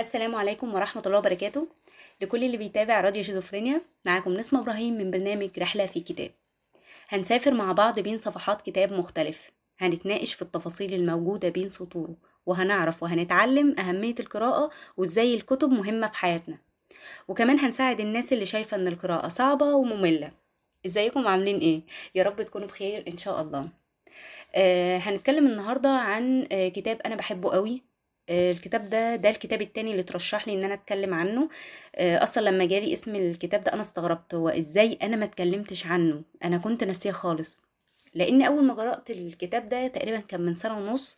السلام عليكم ورحمة الله وبركاته. لكل اللي بيتابع راديو شيزوفرينيا معاكم نسمة إبراهيم من برنامج رحلة في كتاب. هنسافر مع بعض بين صفحات كتاب مختلف. هنتناقش في التفاصيل الموجودة بين سطوره وهنعرف وهنتعلم أهمية القراءة وإزاي الكتب مهمة في حياتنا. وكمان هنساعد الناس اللي شايفة إن القراءة صعبة ومملة. إزيكم؟ عاملين إيه؟ يا رب تكونوا بخير إن شاء الله. آه هنتكلم النهارده عن آه كتاب أنا بحبه قوي. الكتاب ده ده الكتاب التاني اللي ترشح لي إن أنا أتكلم عنه. آه أصلا لما جالي اسم الكتاب ده أنا استغربت هو إزاي أنا ما اتكلمتش عنه؟ أنا كنت ناسية خالص. لأن أول ما قرأت الكتاب ده تقريبا كان من سنة ونص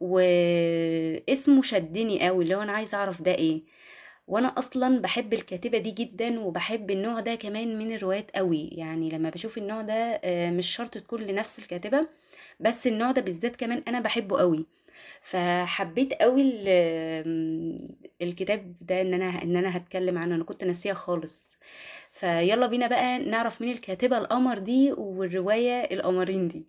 واسمه شدني قوي اللي هو أنا عايزة أعرف ده إيه. وأنا أصلا بحب الكاتبة دي جدا وبحب النوع ده كمان من الروايات قوي. يعني لما بشوف النوع ده آه، مش شرط تكون لنفس الكاتبة بس النوع ده بالذات كمان أنا بحبه قوي. فحبيت قوي ال- الكتاب ده إن أنا إن أنا هتكلم عنه. أنا كنت ناسيه خالص. فيلا بينا بقى نعرف مين الكاتبة القمر دي والرواية القمرين دي.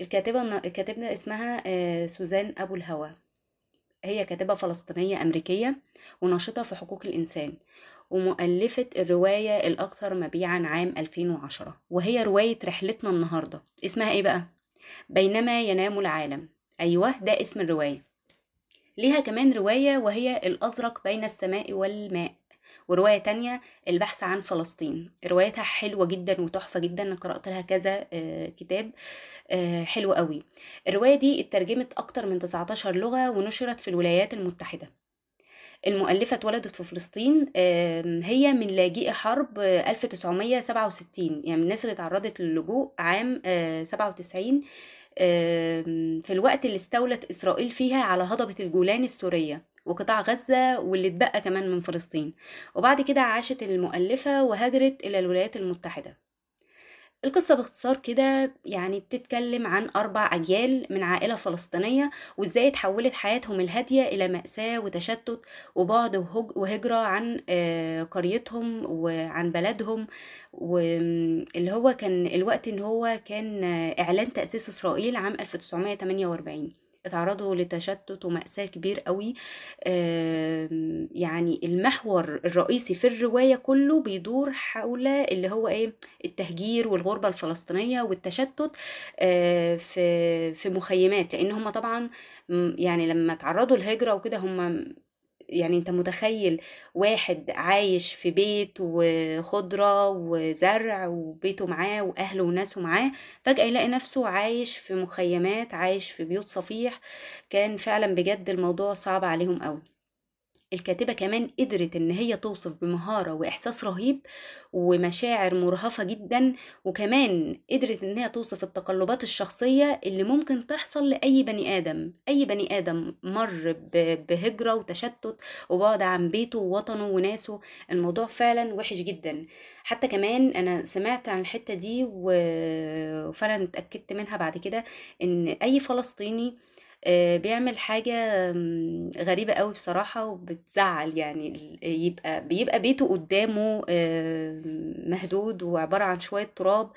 الكاتبة الكاتبة اسمها آه، سوزان أبو الهوى. هي كاتبة فلسطينية أمريكية وناشطة في حقوق الإنسان ومؤلفة الرواية الأكثر مبيعا عام 2010 وهي رواية رحلتنا النهاردة. اسمها إيه بقى؟ بينما ينام العالم. أيوه ده اسم الرواية. ليها كمان رواية وهي الأزرق بين السماء والماء. ورواية تانية البحث عن فلسطين. روايتها حلوة جدا وتحفة جدا قرأت لها كذا آه، كتاب آه، حلو قوي. الرواية دي اترجمت أكتر من 19 لغة ونشرت في الولايات المتحدة. المؤلفة اتولدت في فلسطين هي من لاجئي حرب آه، 1967 يعني من الناس اللي تعرضت للجوء عام آه، 97 آم، في الوقت اللي استولت إسرائيل فيها على هضبة الجولان السورية. وقطاع غزة واللي اتبقى كمان من فلسطين. وبعد كده عاشت المؤلفة وهاجرت إلى الولايات المتحدة. القصة باختصار كده يعني بتتكلم عن أربع أجيال من عائلة فلسطينية وإزاي اتحولت حياتهم الهادية إلى مأساة وتشتت وبعد وهج- وهجرة عن آه، قريتهم وعن بلدهم. واللي هو كان الوقت إن هو كان إعلان تأسيس إسرائيل عام 1948 اتعرضوا لتشتت ومأساة كبير قوي. يعني المحور الرئيسي في الرواية كله بيدور حول اللي هو إيه التهجير والغربة الفلسطينية والتشتت آه، في مخيمات. لأن هم طبعا يعني لما تعرضوا الهجرة وكده هم يعني أنت متخيل واحد عايش في بيت وخضرة وزرع وبيته معاه وأهله وناسه معاه فجأة يلاقي نفسه عايش في مخيمات عايش في بيوت صفيح. كان فعلا بجد الموضوع صعب عليهم قوي الكاتبة كمان قدرت إن هي توصف بمهارة وإحساس رهيب ومشاعر مرهفة جدا وكمان قدرت إن هي توصف التقلبات الشخصية اللي ممكن تحصل لأي بني آدم. أي بني آدم مر بهجرة وتشتت وبعد عن بيته ووطنه وناسه. الموضوع فعلا وحش جدا. حتى كمان أنا سمعت عن الحتة دي وفعلا اتأكدت منها بعد كده إن أي فلسطيني بيعمل حاجة غريبة قوي بصراحة وبتزعل يعني يبقى بيبقى بيته قدامه آه، مهدود وعبارة عن شوية تراب آه،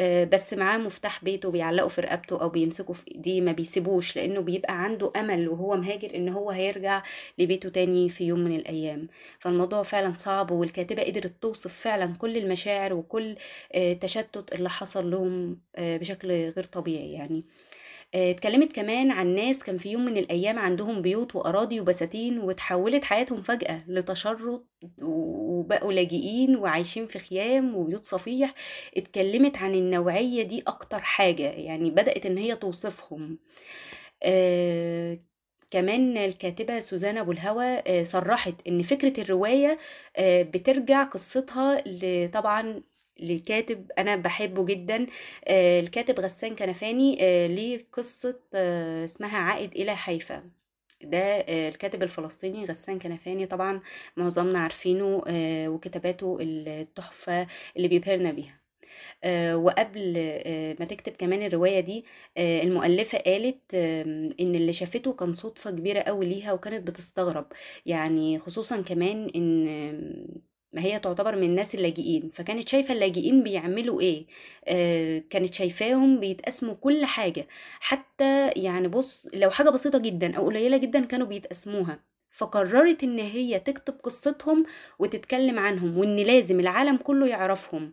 بس معاه مفتاح بيته بيعلقه في رقبته أو بيمسكه في ايديه ما بيسيبوش لأنه بيبقى عنده أمل وهو مهاجر إن هو هيرجع لبيته تاني في يوم من الأيام. فالموضوع فعلا صعب والكاتبة قدرت توصف فعلا كل المشاعر وكل آه، تشتت اللي حصل لهم آه، بشكل غير طبيعي يعني. آه، اتكلمت كمان عن ناس كان في يوم من الأيام عندهم بيوت وأراضي وبساتين وتحولت حياتهم فجأة لتشرد وبقوا لاجئين وعايشين في خيام وبيوت صفيح. اتكلمت عن النوعية دي أكتر حاجة يعني بدأت إن هي توصفهم. آه كمان الكاتبة سوزان أبو الهوى صرحت إن فكرة الرواية بترجع قصتها طبعا لكاتب أنا بحبه جدا الكاتب غسان كنفاني ليه قصة اسمها عائد إلى حيفا. ده الكاتب الفلسطيني غسان كنفاني طبعا معظمنا عارفينه وكتاباته التحفة اللي بيبهرنا بيها. وقبل آه، ما تكتب كمان الرواية دي آه، المؤلفة قالت إن اللي شافته كان صدفة كبيرة قوي ليها وكانت بتستغرب. يعني خصوصا كمان إن ما هي تعتبر من الناس اللاجئين. فكانت شايفة اللاجئين بيعملوا إيه؟ آه كانت شايفاهم بيتقسموا كل حاجة. حتى يعني بص لو حاجة بسيطة جدا أو قليلة جدا كانوا بيتقسموها فقررت إن هي تكتب قصتهم وتتكلم عنهم وإن لازم العالم كله يعرفهم.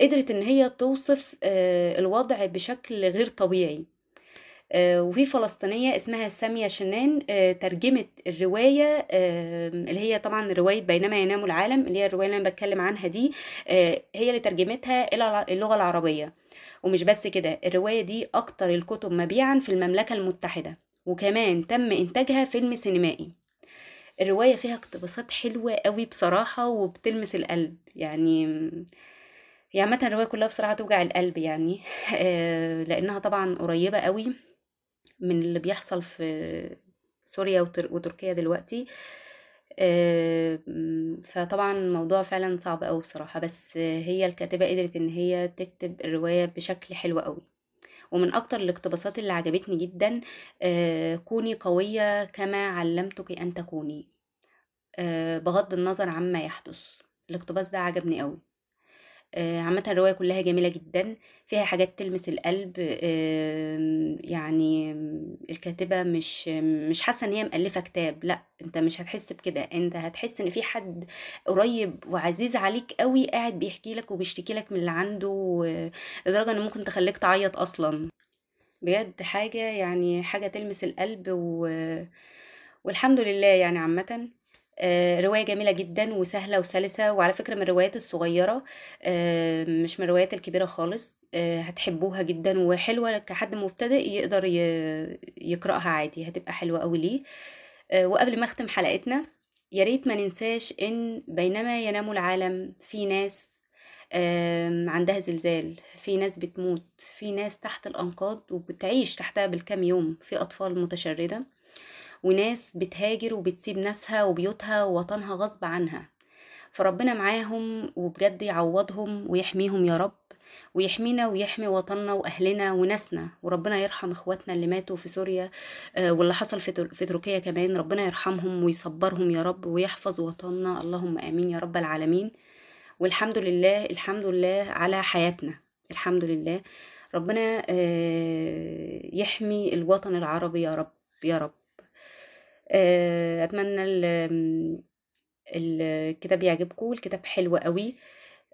قدرت إن هي توصف آه الوضع بشكل غير طبيعي. آه، وفي فلسطينية اسمها سامية شنان آه، ترجمت الرواية اللي هي طبعا رواية بينما ينام العالم اللي هي الرواية اللي أنا بتكلم عنها دي هي اللي ترجمتها إلى اللغة العربية. ومش بس كده الرواية دي أكتر الكتب مبيعا في المملكة المتحدة. وكمان تم إنتاجها فيلم سينمائي. الرواية فيها اقتباسات حلوة قوي بصراحة وبتلمس القلب يعني هي عامة الرواية كلها بصراحة توجع القلب يعني لأنها طبعا قريبة قوي من اللي بيحصل في سوريا وتركيا دلوقتي فطبعا الموضوع فعلا صعب أوي بصراحة بس هي الكاتبة قدرت إن هي تكتب الرواية بشكل حلو أوي ومن أكتر الاقتباسات اللي عجبتني جدا كوني قوية كما علمتك أن تكوني. بغض النظر عما يحدث. الاقتباس ده عجبني آه، عامة الرواية كلها جميلة جدًا، فيها حاجات تلمس القلب يعني الكاتبة مش مش حاسة إن هي مألفة كتاب، لأ، أنت مش هتحس بكده، أنت هتحس إن في حد قريب وعزيز عليك أوي قاعد بيحكي لك وبيشتكي لك من اللي عنده، لدرجة إن ممكن تخلّيك تعيّط أصلًا. بجد حاجة يعني حاجة تلمس القلب و والحمد لله يعني عامةً. آه، رواية جميلة جدًا وسهلة وسلسة، وعلى فكرة من الروايات الصغيّرة آه، مش من الروايات الكبيرة خالص، آه، هتحبوها جدًا وحلوة كحد مبتدئ يقدر يقرأها عادي، هتبقى حلوة أوي ليه. وقبل ما أختم حلقتنا، يا ريت ما ننساش إن بينما ينام العالم في ناس عندها زلزال، في ناس بتموت، في ناس تحت الأنقاض وبتعيش تحتها بالكام يوم، في أطفال متشردة. وناس بتهاجر وبتسيب ناسها وبيوتها ووطنها غصب عنها. فربنا معاهم وبجد يعوضهم ويحميهم يا رب ويحمينا ويحمي وطننا وأهلنا وناسنا. وربنا يرحم إخواتنا اللي ماتوا في سوريا آه، واللي حصل في تركيا كمان. ربنا يرحمهم ويصبرهم يا رب ويحفظ وطننا. اللهم آمين يا رب العالمين. والحمد لله الحمد لله على حياتنا. الحمد لله. ربنا آه، يحمي الوطن العربي يا رب يا رب. أتمنى الكتاب يعجبكم الكتاب حلو قوي.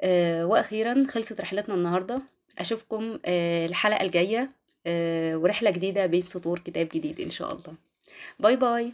آه، وأخيرا خلصت رحلتنا النهارده. أشوفكم آه، الحلقة الجاية. ورحلة جديدة بين سطور كتاب جديد إن شاء الله. باي باي.